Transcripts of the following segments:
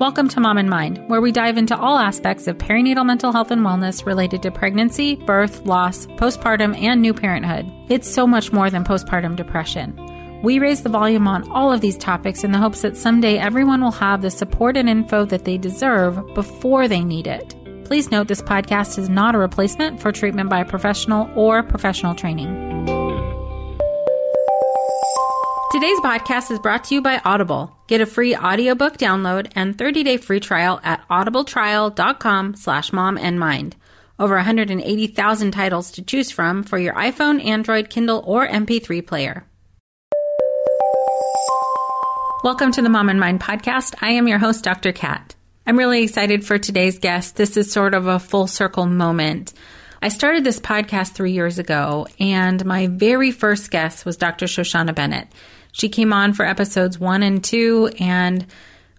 Welcome to Mom and Mind, where we dive into all aspects of perinatal mental health and wellness related to pregnancy, birth, loss, postpartum, and new parenthood. It's so much more than postpartum depression. We raise the volume on all of these topics in the hopes that someday everyone will have the support and info that they deserve before they need it. Please note this podcast is not a replacement for treatment by a professional or professional training. Today's podcast is brought to you by Audible. Get a free audiobook download and 30-day free trial at audibletrial.com slash mom and mind. Over 180,000 titles to choose from for your iPhone, Android, Kindle, or MP3 player. Welcome to the Mom and Mind podcast. I am your host, Dr. Kat. I'm really excited for today's guest. This is sort of a full circle moment. I started this podcast three years ago, and my very first guest was Dr. Shoshana Bennett. She came on for episodes one and two and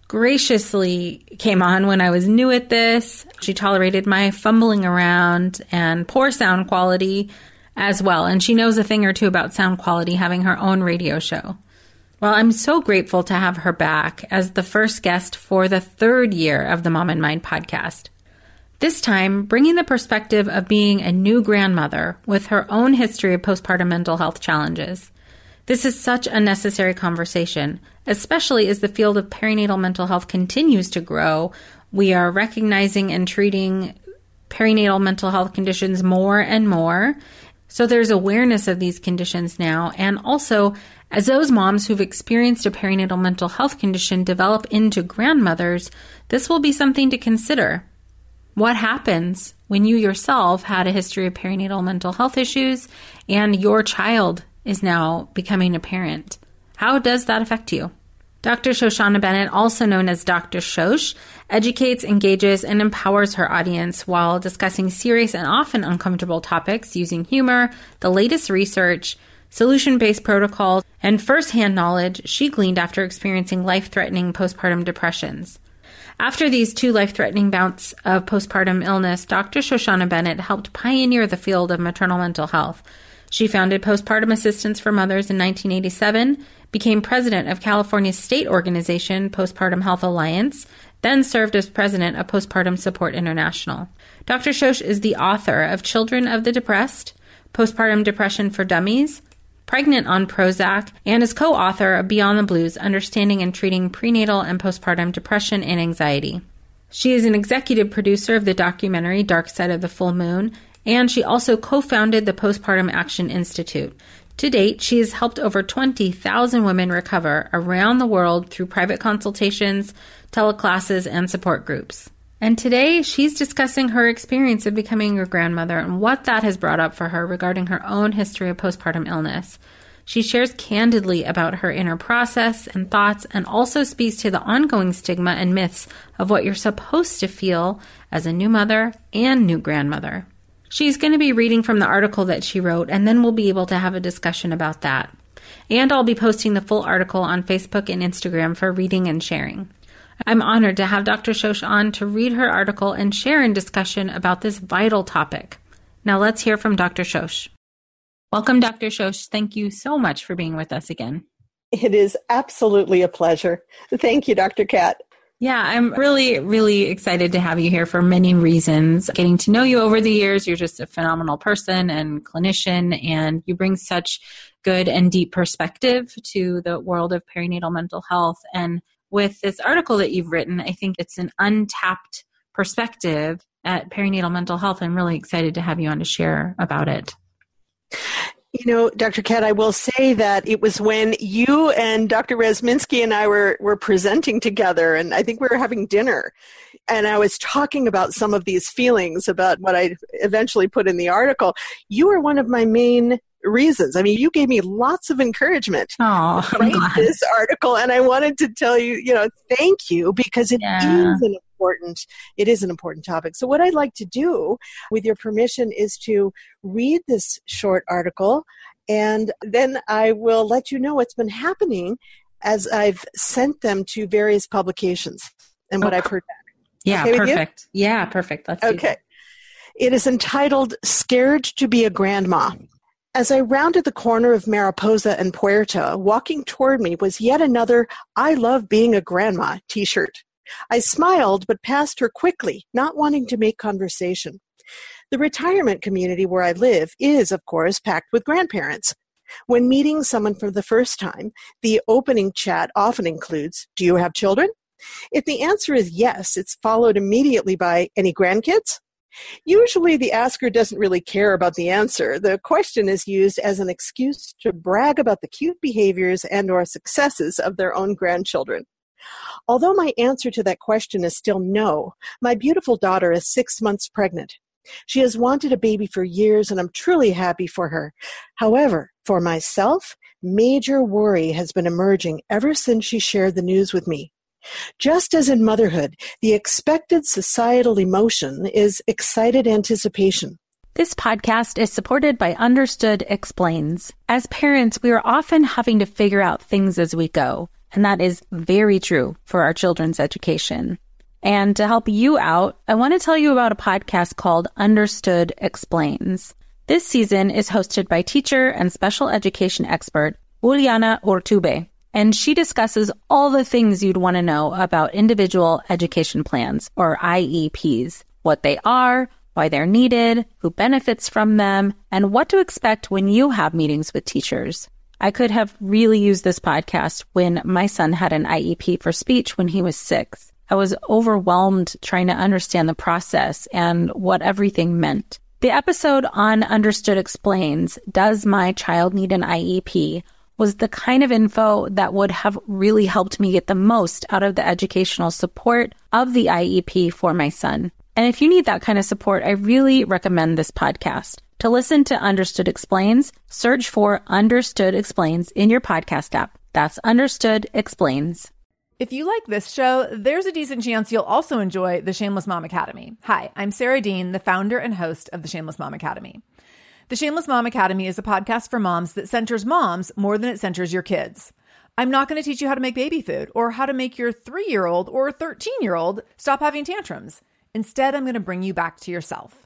graciously came on when I was new at this. She tolerated my fumbling around and poor sound quality as well. And she knows a thing or two about sound quality, having her own radio show. Well, I'm so grateful to have her back as the first guest for the third year of the Mom and Mind podcast. This time, bringing the perspective of being a new grandmother with her own history of postpartum mental health challenges. This is such a necessary conversation, especially as the field of perinatal mental health continues to grow. We are recognizing and treating perinatal mental health conditions more and more. So there's awareness of these conditions now. And also, as those moms who've experienced a perinatal mental health condition develop into grandmothers, this will be something to consider. What happens when you yourself had a history of perinatal mental health issues and your child is now becoming a parent. How does that affect you? Dr. Shoshana Bennett, also known as Dr. Shosh, educates, engages, and empowers her audience while discussing serious and often uncomfortable topics using humor, the latest research, solution based protocols, and firsthand knowledge she gleaned after experiencing life threatening postpartum depressions. After these two life threatening bouts of postpartum illness, Dr. Shoshana Bennett helped pioneer the field of maternal mental health she founded Postpartum Assistance for Mothers in 1987, became president of California's state organization, Postpartum Health Alliance, then served as president of Postpartum Support International. Dr. Shosh is the author of Children of the Depressed, Postpartum Depression for Dummies, Pregnant on Prozac, and is co author of Beyond the Blues Understanding and Treating Prenatal and Postpartum Depression and Anxiety. She is an executive producer of the documentary Dark Side of the Full Moon and she also co founded the Postpartum Action Institute. To date, she has helped over 20,000 women recover around the world through private consultations, teleclasses, and support groups. And today, she's discussing her experience of becoming a grandmother and what that has brought up for her regarding her own history of postpartum illness. She shares candidly about her inner process and thoughts and also speaks to the ongoing stigma and myths of what you're supposed to feel as a new mother and new grandmother. She's going to be reading from the article that she wrote, and then we'll be able to have a discussion about that. And I'll be posting the full article on Facebook and Instagram for reading and sharing. I'm honored to have Dr. Shosh on to read her article and share in discussion about this vital topic. Now let's hear from Dr. Shosh. Welcome, Dr. Shosh. Thank you so much for being with us again. It is absolutely a pleasure. Thank you, Dr. Kat. Yeah, I'm really, really excited to have you here for many reasons. Getting to know you over the years, you're just a phenomenal person and clinician, and you bring such good and deep perspective to the world of perinatal mental health. And with this article that you've written, I think it's an untapped perspective at perinatal mental health. I'm really excited to have you on to share about it. You know, Dr. Kat, I will say that it was when you and Dr. Rezminsky and I were, were presenting together, and I think we were having dinner, and I was talking about some of these feelings about what I eventually put in the article. You were one of my main reasons. I mean, you gave me lots of encouragement oh, this article, and I wanted to tell you, you know, thank you because it yeah. is an important it is an important topic. So what i'd like to do with your permission is to read this short article and then i will let you know what's been happening as i've sent them to various publications and what oh, i've heard back. Yeah okay perfect. Yeah perfect. Let's okay. It is entitled scared to be a grandma. As I rounded the corner of Mariposa and Puerta, walking toward me was yet another I love being a grandma t shirt. I smiled, but passed her quickly, not wanting to make conversation. The retirement community where I live is, of course, packed with grandparents. When meeting someone for the first time, the opening chat often includes Do you have children? If the answer is yes, it's followed immediately by Any grandkids? Usually, the asker doesn't really care about the answer. The question is used as an excuse to brag about the cute behaviors and or successes of their own grandchildren. Although my answer to that question is still no, my beautiful daughter is six months pregnant. She has wanted a baby for years, and I'm truly happy for her. However, for myself, major worry has been emerging ever since she shared the news with me. Just as in motherhood, the expected societal emotion is excited anticipation. This podcast is supported by Understood Explains. As parents, we are often having to figure out things as we go. And that is very true for our children's education. And to help you out, I want to tell you about a podcast called Understood Explains. This season is hosted by teacher and special education expert Juliana Urtubey, and she discusses all the things you'd want to know about individual education plans, or IEPs, what they are, why they're needed, who benefits from them, and what to expect when you have meetings with teachers. I could have really used this podcast when my son had an IEP for speech when he was six. I was overwhelmed trying to understand the process and what everything meant. The episode on Understood Explains Does My Child Need an IEP? was the kind of info that would have really helped me get the most out of the educational support of the IEP for my son. And if you need that kind of support, I really recommend this podcast. To listen to Understood Explains, search for Understood Explains in your podcast app. That's Understood Explains. If you like this show, there's a decent chance you'll also enjoy the Shameless Mom Academy. Hi, I'm Sarah Dean, the founder and host of the Shameless Mom Academy. The Shameless Mom Academy is a podcast for moms that centers moms more than it centers your kids. I'm not going to teach you how to make baby food or how to make your three year old or 13 year old stop having tantrums. Instead, I'm going to bring you back to yourself.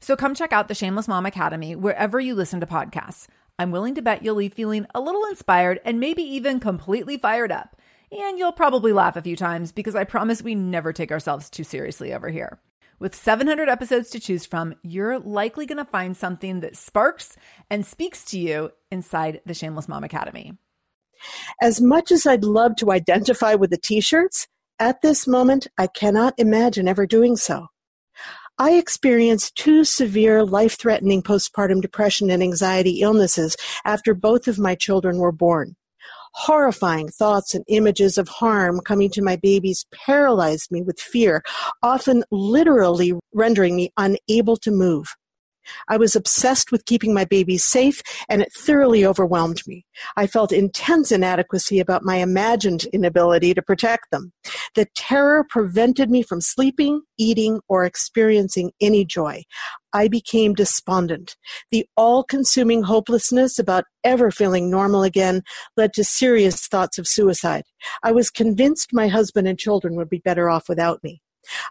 So come check out the Shameless Mom Academy wherever you listen to podcasts. I'm willing to bet you'll leave feeling a little inspired and maybe even completely fired up. And you'll probably laugh a few times because I promise we never take ourselves too seriously over here. With 700 episodes to choose from, you're likely going to find something that sparks and speaks to you inside the Shameless Mom Academy. As much as I'd love to identify with the t shirts, at this moment, I cannot imagine ever doing so. I experienced two severe life threatening postpartum depression and anxiety illnesses after both of my children were born. Horrifying thoughts and images of harm coming to my babies paralyzed me with fear, often literally rendering me unable to move. I was obsessed with keeping my babies safe, and it thoroughly overwhelmed me. I felt intense inadequacy about my imagined inability to protect them. The terror prevented me from sleeping, eating, or experiencing any joy. I became despondent. The all consuming hopelessness about ever feeling normal again led to serious thoughts of suicide. I was convinced my husband and children would be better off without me.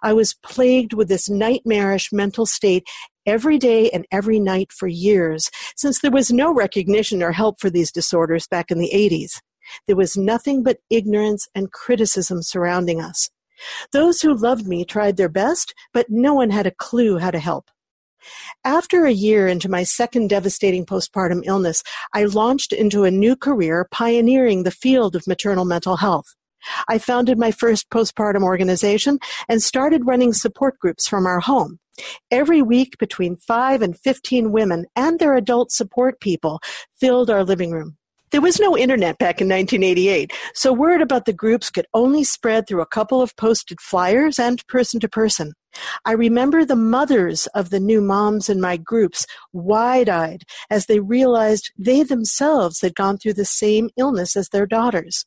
I was plagued with this nightmarish mental state every day and every night for years, since there was no recognition or help for these disorders back in the 80s. There was nothing but ignorance and criticism surrounding us. Those who loved me tried their best, but no one had a clue how to help. After a year into my second devastating postpartum illness, I launched into a new career pioneering the field of maternal mental health. I founded my first postpartum organization and started running support groups from our home. Every week, between 5 and 15 women and their adult support people filled our living room. There was no internet back in 1988, so word about the groups could only spread through a couple of posted flyers and person to person. I remember the mothers of the new moms in my groups wide eyed as they realized they themselves had gone through the same illness as their daughters.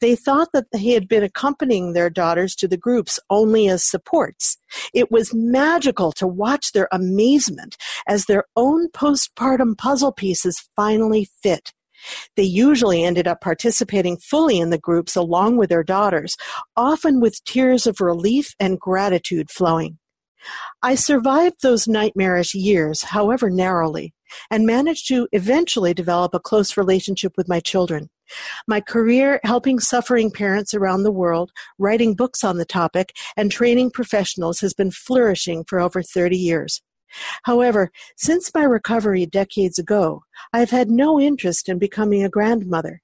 They thought that he had been accompanying their daughters to the groups only as supports. It was magical to watch their amazement as their own postpartum puzzle pieces finally fit. They usually ended up participating fully in the groups along with their daughters, often with tears of relief and gratitude flowing. I survived those nightmarish years, however narrowly, and managed to eventually develop a close relationship with my children. My career helping suffering parents around the world, writing books on the topic, and training professionals has been flourishing for over 30 years. However, since my recovery decades ago, I have had no interest in becoming a grandmother.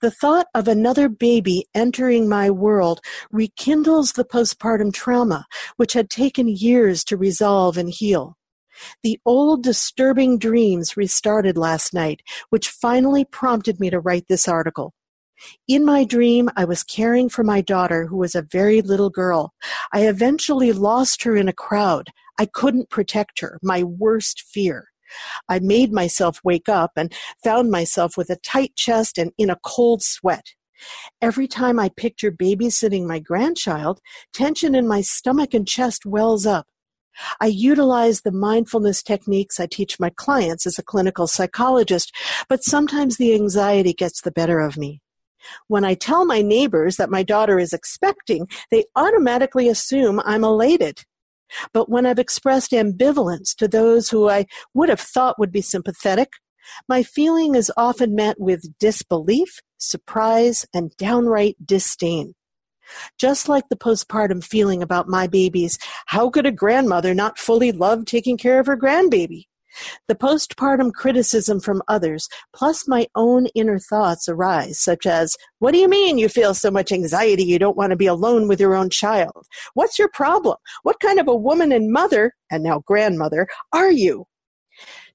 The thought of another baby entering my world rekindles the postpartum trauma, which had taken years to resolve and heal. The old disturbing dreams restarted last night, which finally prompted me to write this article. In my dream, I was caring for my daughter, who was a very little girl. I eventually lost her in a crowd. I couldn't protect her, my worst fear. I made myself wake up and found myself with a tight chest and in a cold sweat. Every time I picture babysitting my grandchild, tension in my stomach and chest wells up. I utilize the mindfulness techniques I teach my clients as a clinical psychologist, but sometimes the anxiety gets the better of me. When I tell my neighbors that my daughter is expecting, they automatically assume I'm elated. But when I've expressed ambivalence to those who I would have thought would be sympathetic, my feeling is often met with disbelief, surprise, and downright disdain. Just like the postpartum feeling about my babies, how could a grandmother not fully love taking care of her grandbaby? The postpartum criticism from others, plus my own inner thoughts arise, such as, What do you mean you feel so much anxiety you don't want to be alone with your own child? What's your problem? What kind of a woman and mother, and now grandmother, are you?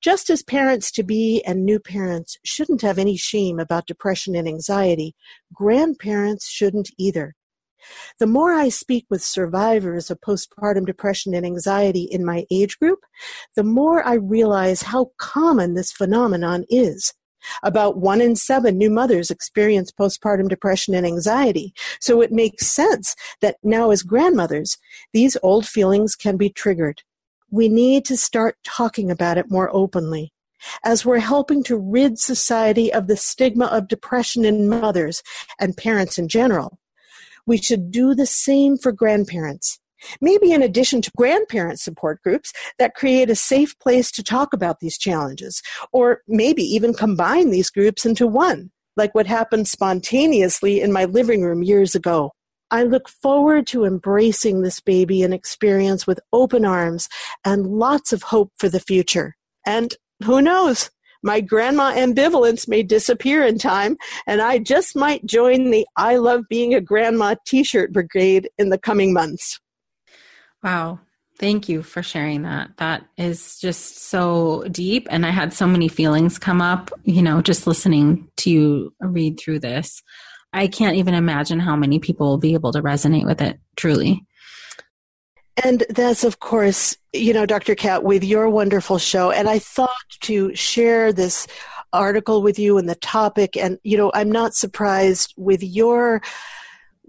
Just as parents to be and new parents shouldn't have any shame about depression and anxiety, grandparents shouldn't either. The more I speak with survivors of postpartum depression and anxiety in my age group, the more I realize how common this phenomenon is. About one in seven new mothers experience postpartum depression and anxiety, so it makes sense that now, as grandmothers, these old feelings can be triggered. We need to start talking about it more openly as we're helping to rid society of the stigma of depression in mothers and parents in general. We should do the same for grandparents. Maybe in addition to grandparent support groups that create a safe place to talk about these challenges, or maybe even combine these groups into one, like what happened spontaneously in my living room years ago. I look forward to embracing this baby and experience with open arms and lots of hope for the future. And who knows? My grandma ambivalence may disappear in time, and I just might join the I Love Being a Grandma t shirt brigade in the coming months. Wow. Thank you for sharing that. That is just so deep. And I had so many feelings come up, you know, just listening to you read through this. I can't even imagine how many people will be able to resonate with it truly. And that's, of course, you know, Dr. Kat, with your wonderful show. And I thought to share this article with you and the topic. And, you know, I'm not surprised with your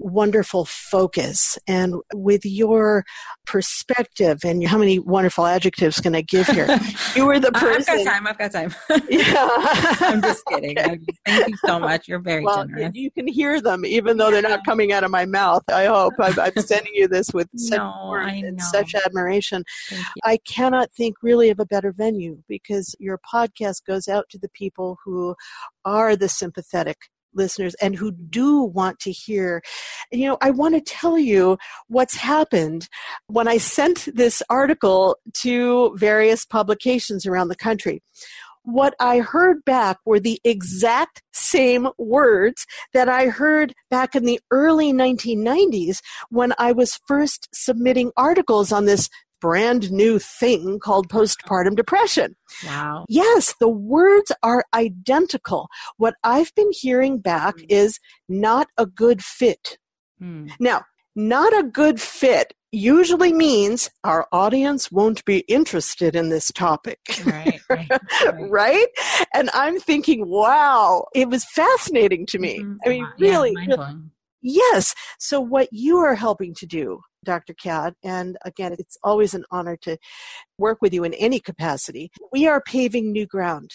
wonderful focus and with your perspective and how many wonderful adjectives can I give here? You were the person. I've got time. I've got time. yeah. I'm just kidding. Thank you so much. You're very well, generous. You can hear them even though they're not coming out of my mouth. I hope. I'm, I'm sending you this with such, no, and such admiration. I cannot think really of a better venue because your podcast goes out to the people who are the sympathetic listeners and who do want to hear. You know, I want to tell you what's happened when I sent this article to various publications around the country. What I heard back were the exact same words that I heard back in the early 1990s when I was first submitting articles on this brand new thing called postpartum depression. Wow. Yes, the words are identical. What I've been hearing back mm. is not a good fit. Mm. Now, not a good fit usually means our audience won't be interested in this topic. Right, right, right. right? And I'm thinking, wow, it was fascinating to me. Mm-hmm. I mean, really. Yes. So, what you are helping to do Dr. Kat. And again, it's always an honor to work with you in any capacity. We are paving new ground.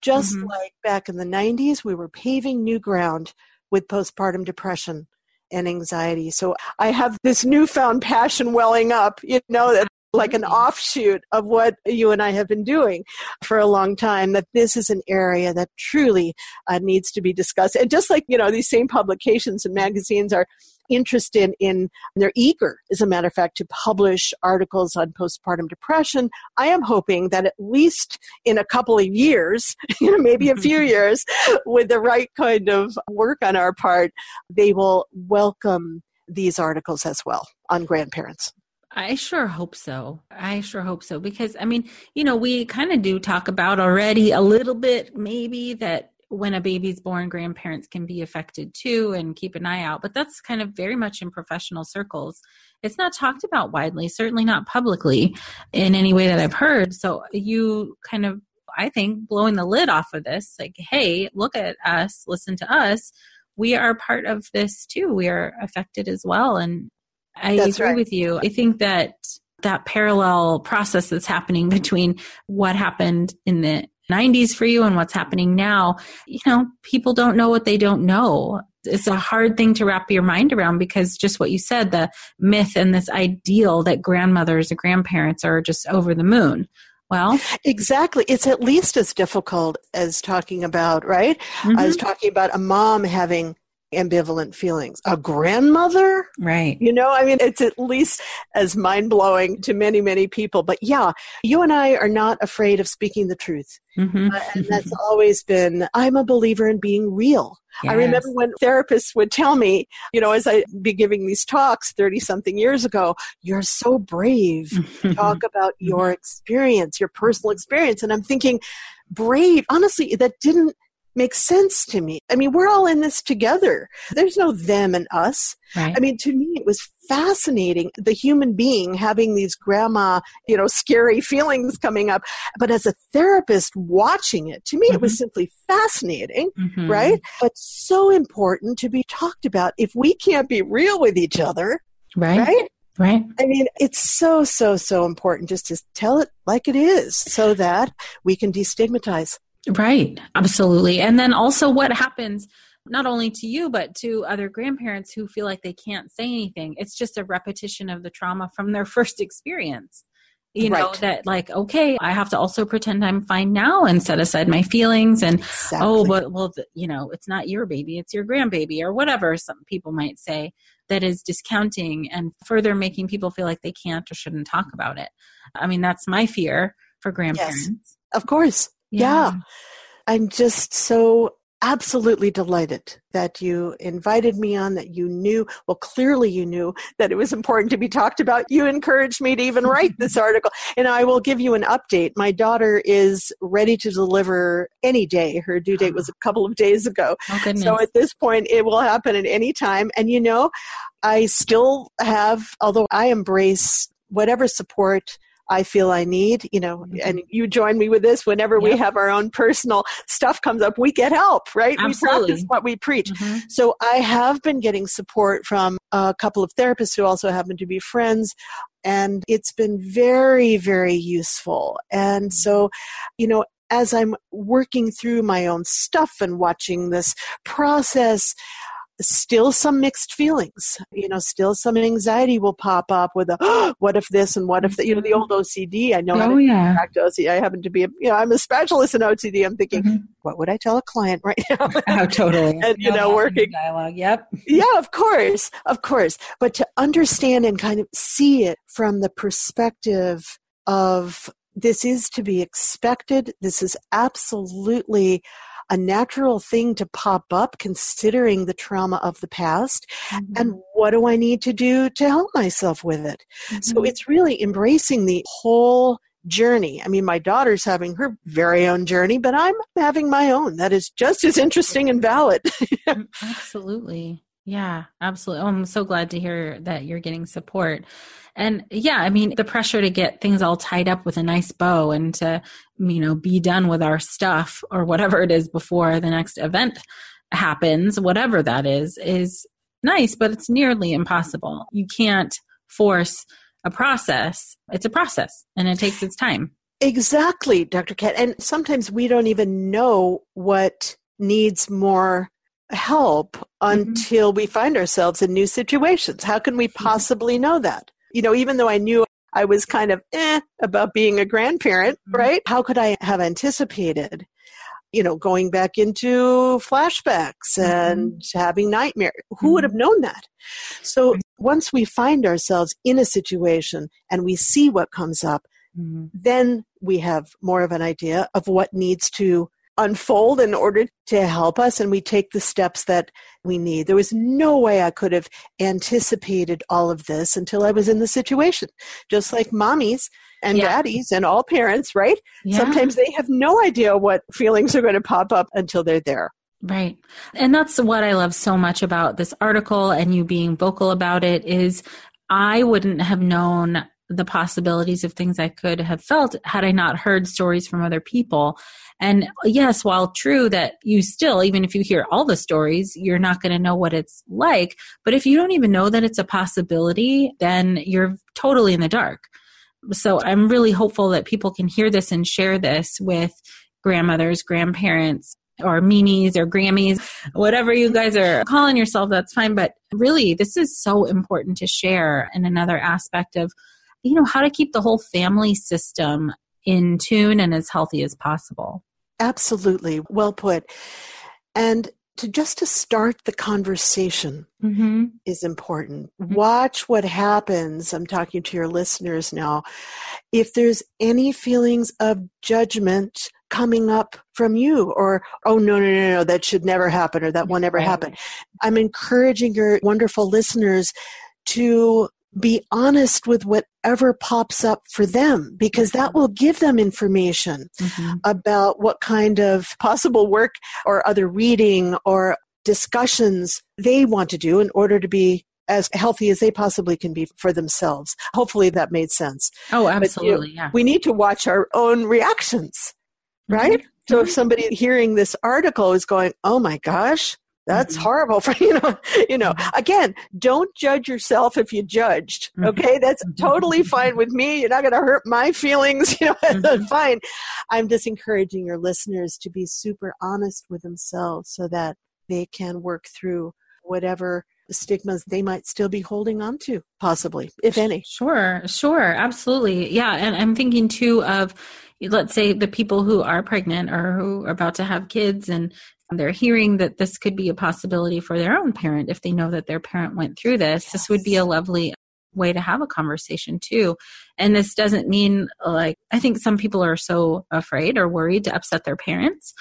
Just mm-hmm. like back in the 90s, we were paving new ground with postpartum depression and anxiety. So I have this newfound passion welling up, you know, like an offshoot of what you and I have been doing for a long time, that this is an area that truly uh, needs to be discussed. And just like, you know, these same publications and magazines are interested in, they're eager, as a matter of fact, to publish articles on postpartum depression. I am hoping that at least in a couple of years, you know, maybe a few years, with the right kind of work on our part, they will welcome these articles as well on grandparents. I sure hope so. I sure hope so because I mean, you know, we kind of do talk about already a little bit maybe that when a baby's born, grandparents can be affected too and keep an eye out. But that's kind of very much in professional circles. It's not talked about widely, certainly not publicly in any way that I've heard. So you kind of, I think, blowing the lid off of this, like, hey, look at us, listen to us. We are part of this too. We are affected as well. And I that's agree right. with you. I think that that parallel process that's happening between what happened in the 90s for you and what's happening now, you know, people don't know what they don't know. It's a hard thing to wrap your mind around because just what you said, the myth and this ideal that grandmothers and grandparents are just over the moon. Well, exactly. It's at least as difficult as talking about, right? Mm-hmm. I was talking about a mom having ambivalent feelings. A grandmother? Right. You know, I mean, it's at least as mind blowing to many, many people. But yeah, you and I are not afraid of speaking the truth. Mm-hmm. Uh, and that's always been, I'm a believer in being real. Yes. I remember when therapists would tell me, you know, as I'd be giving these talks 30 something years ago, you're so brave to talk about your experience, your personal experience. And I'm thinking, brave, honestly, that didn't makes sense to me. I mean, we're all in this together. There's no them and us. Right. I mean, to me, it was fascinating the human being having these grandma, you know, scary feelings coming up. But as a therapist watching it, to me, mm-hmm. it was mm-hmm. simply fascinating, mm-hmm. right? But so important to be talked about. If we can't be real with each other, right? Right? Right. I mean, it's so, so, so important just to tell it like it is so that we can destigmatize. Right. Absolutely. And then also what happens not only to you but to other grandparents who feel like they can't say anything. It's just a repetition of the trauma from their first experience. You know right. that like okay, I have to also pretend I'm fine now and set aside my feelings and oh, exactly. oh, but well, you know, it's not your baby, it's your grandbaby or whatever some people might say that is discounting and further making people feel like they can't or shouldn't talk about it. I mean, that's my fear for grandparents. Yes, of course. Yeah. yeah. I'm just so absolutely delighted that you invited me on, that you knew, well, clearly you knew that it was important to be talked about. You encouraged me to even write this article. And I will give you an update. My daughter is ready to deliver any day. Her due date was a couple of days ago. Oh, so at this point, it will happen at any time. And you know, I still have, although I embrace whatever support I feel I need, you know, mm-hmm. and you join me with this whenever yep. we have our own personal stuff comes up, we get help, right? Absolutely. We practice what we preach. Mm-hmm. So I have been getting support from a couple of therapists who also happen to be friends and it's been very very useful and so you know as i'm working through my own stuff and watching this process still some mixed feelings. You know, still some anxiety will pop up with a oh, what if this and what if the, you know the old OCD. I know. Oh yeah. OCD. I happen to be a you know I'm a specialist in OCD. I'm thinking, mm-hmm. what would I tell a client right now? oh, totally. and you know, working dialogue. Yep. yeah, of course, of course. But to understand and kind of see it from the perspective of this is to be expected. This is absolutely a natural thing to pop up considering the trauma of the past mm-hmm. and what do i need to do to help myself with it? Mm-hmm. so it's really embracing the whole journey. I mean my daughter's having her very own journey but i'm having my own. That is just as interesting and valid. Mm, absolutely yeah absolutely oh, i'm so glad to hear that you're getting support and yeah, I mean, the pressure to get things all tied up with a nice bow and to, you know, be done with our stuff or whatever it is before the next event happens, whatever that is, is nice, but it's nearly impossible. You can't force a process. It's a process and it takes its time. Exactly, Dr. Kat. And sometimes we don't even know what needs more help mm-hmm. until mm-hmm. we find ourselves in new situations. How can we mm-hmm. possibly know that? you know, even though I knew I was kind of eh about being a grandparent, mm-hmm. right? How could I have anticipated, you know, going back into flashbacks mm-hmm. and having nightmares? Who mm-hmm. would have known that? So once we find ourselves in a situation and we see what comes up, mm-hmm. then we have more of an idea of what needs to unfold in order to help us and we take the steps that we need. There was no way I could have anticipated all of this until I was in the situation. Just like mommies and yeah. daddies and all parents, right? Yeah. Sometimes they have no idea what feelings are going to pop up until they're there. Right. And that's what I love so much about this article and you being vocal about it is I wouldn't have known the possibilities of things I could have felt had I not heard stories from other people. And yes, while true that you still, even if you hear all the stories, you're not going to know what it's like. But if you don't even know that it's a possibility, then you're totally in the dark. So I'm really hopeful that people can hear this and share this with grandmothers, grandparents, or Mimis or Grammys, whatever you guys are calling yourself, that's fine. But really, this is so important to share in another aspect of, you know, how to keep the whole family system in tune and as healthy as possible. Absolutely. Well put. And to just to start the conversation mm-hmm. is important. Mm-hmm. Watch what happens. I'm talking to your listeners now. If there's any feelings of judgment coming up from you or oh no no no no that should never happen or that will never happen i'm encouraging your wonderful listeners to be honest with whatever pops up for them because that mm-hmm. will give them information mm-hmm. about what kind of possible work or other reading or discussions they want to do in order to be as healthy as they possibly can be for themselves. Hopefully that made sense. Oh, absolutely. But, you know, yeah. We need to watch our own reactions, right? Mm-hmm. So if mm-hmm. somebody hearing this article is going, "Oh my gosh, that's mm-hmm. horrible for you know you know mm-hmm. again don't judge yourself if you judged mm-hmm. okay that's mm-hmm. totally fine with me you're not going to hurt my feelings you know mm-hmm. fine i'm just encouraging your listeners to be super honest with themselves so that they can work through whatever stigmas they might still be holding on to possibly if any sure sure absolutely yeah and i'm thinking too of let's say the people who are pregnant or who are about to have kids and they're hearing that this could be a possibility for their own parent if they know that their parent went through this. Yes. This would be a lovely way to have a conversation too. And this doesn't mean like, I think some people are so afraid or worried to upset their parents,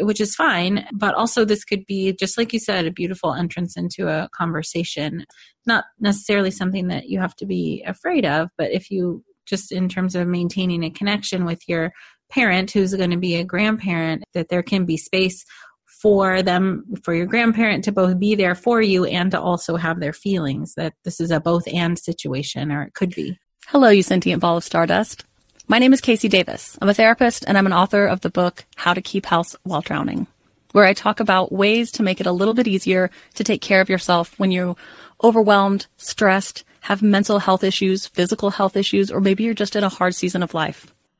which is fine. But also, this could be, just like you said, a beautiful entrance into a conversation. Not necessarily something that you have to be afraid of, but if you just in terms of maintaining a connection with your parent who's going to be a grandparent, that there can be space for them, for your grandparent to both be there for you and to also have their feelings that this is a both and situation, or it could be. Hello, you sentient ball of stardust. My name is KC Davis. I'm a therapist and I'm an author of the book How to Keep House While Drowning, where I talk about ways to make it a little bit easier to take care of yourself when you're overwhelmed, stressed, have mental health issues, physical health issues, or maybe you're just in a hard season of life.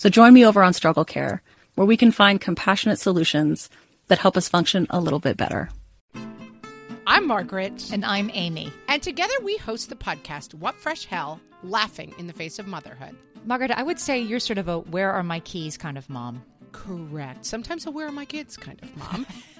So join me over on Struggle Care, where we can find compassionate solutions that help us function a little bit better. I'm Margaret. And I'm Amy. And together we host the podcast, What Fresh Hell Laughing in the Face of Motherhood. Margaret, I would say you're sort of a where are my keys kind of mom. Correct. Sometimes a where are my kids kind of mom.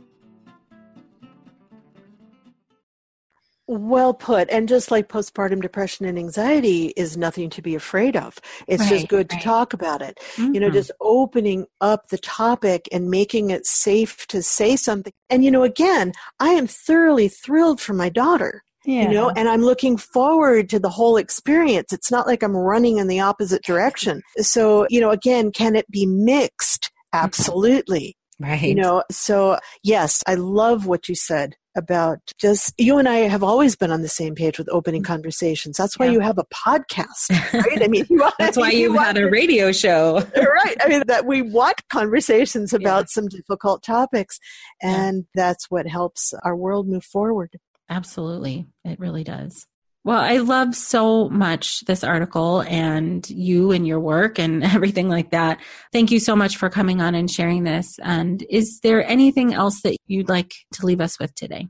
Well put. And just like postpartum depression and anxiety is nothing to be afraid of. It's Right, just good to talk about it. You know, Mhm. just opening up the topic and making it safe to say something. And, you know, again, I am thoroughly thrilled for my daughter. yeah. You know, and I'm looking forward to the whole experience. It's not like I'm running in the opposite direction. So, you know, again, can it be mixed? Absolutely. right. You know, so yes, I love what you said about just you and I have always been on the same page with opening mm. conversations. That's why Yeah. you have a podcast, right? I mean, you want, That's why you you've had a radio show. right. I mean, that we want conversations about some difficult topics, Yeah. and that's what helps our world move forward. Absolutely. It really does. Well, I love so much this article and you and your work and everything like that. Thank you so much for coming on and sharing this. And is there anything else that you'd like to leave us with today?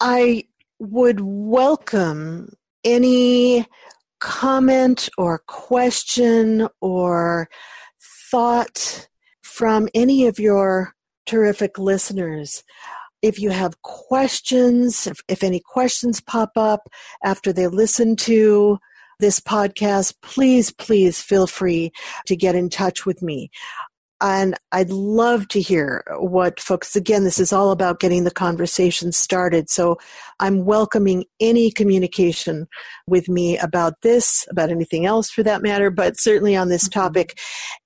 I would welcome any comment or question or thought from any of your terrific listeners. If you have questions, if, if any questions pop up after they listen to this podcast, please, please feel free to get in touch with me. And I'd love to hear what folks, again, this is all about getting the conversation started. So I'm welcoming any communication with me about this, about anything else for that matter, but certainly on this mm-hmm. topic.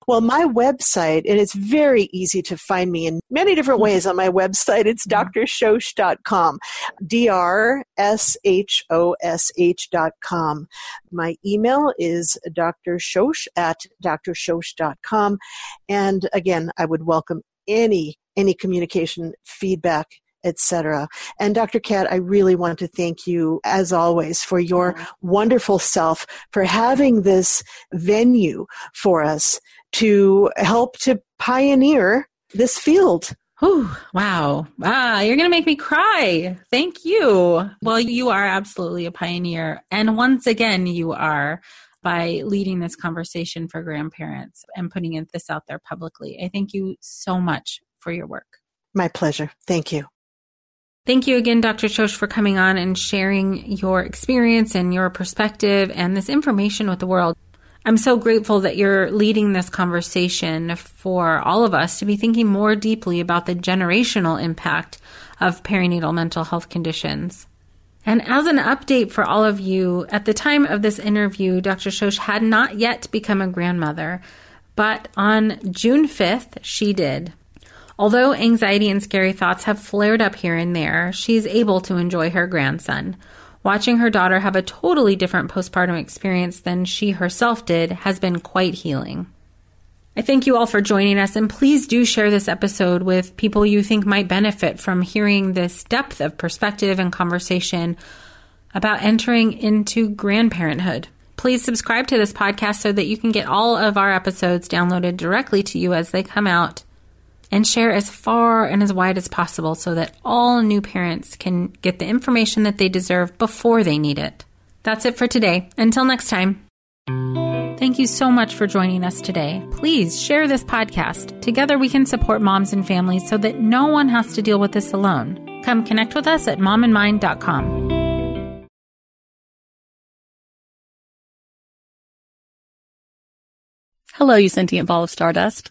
Well, my website, and it's very easy to find me in many different ways on my website. It's mm-hmm. drshosh.com, D R S H O S H.com. My email is drshosh at drshosh.com. And again, I would welcome any any communication, feedback, etc. And Dr. Kat, I really want to thank you, as always, for your wonderful self, for having this venue for us to help to pioneer this field. Whew, wow. Ah, you're going to make me cry. Thank you. Well, you are absolutely a pioneer. And once again, you are by leading this conversation for grandparents and putting this out there publicly. I thank you so much for your work. My pleasure. Thank you. Thank you again, Dr. Shosh, for coming on and sharing your experience and your perspective and this information with the world. I'm so grateful that you're leading this conversation for all of us to be thinking more deeply about the generational impact of perinatal mental health conditions. And as an update for all of you, at the time of this interview, Dr. Shosh had not yet become a grandmother, but on June 5th, she did. Although anxiety and scary thoughts have flared up here and there, she is able to enjoy her grandson. Watching her daughter have a totally different postpartum experience than she herself did has been quite healing. I thank you all for joining us, and please do share this episode with people you think might benefit from hearing this depth of perspective and conversation about entering into grandparenthood. Please subscribe to this podcast so that you can get all of our episodes downloaded directly to you as they come out and share as far and as wide as possible so that all new parents can get the information that they deserve before they need it. That's it for today. Until next time. Thank you so much for joining us today. Please share this podcast. Together we can support moms and families so that no one has to deal with this alone. Come connect with us at momandmind.com. Hello, you sentient ball of stardust.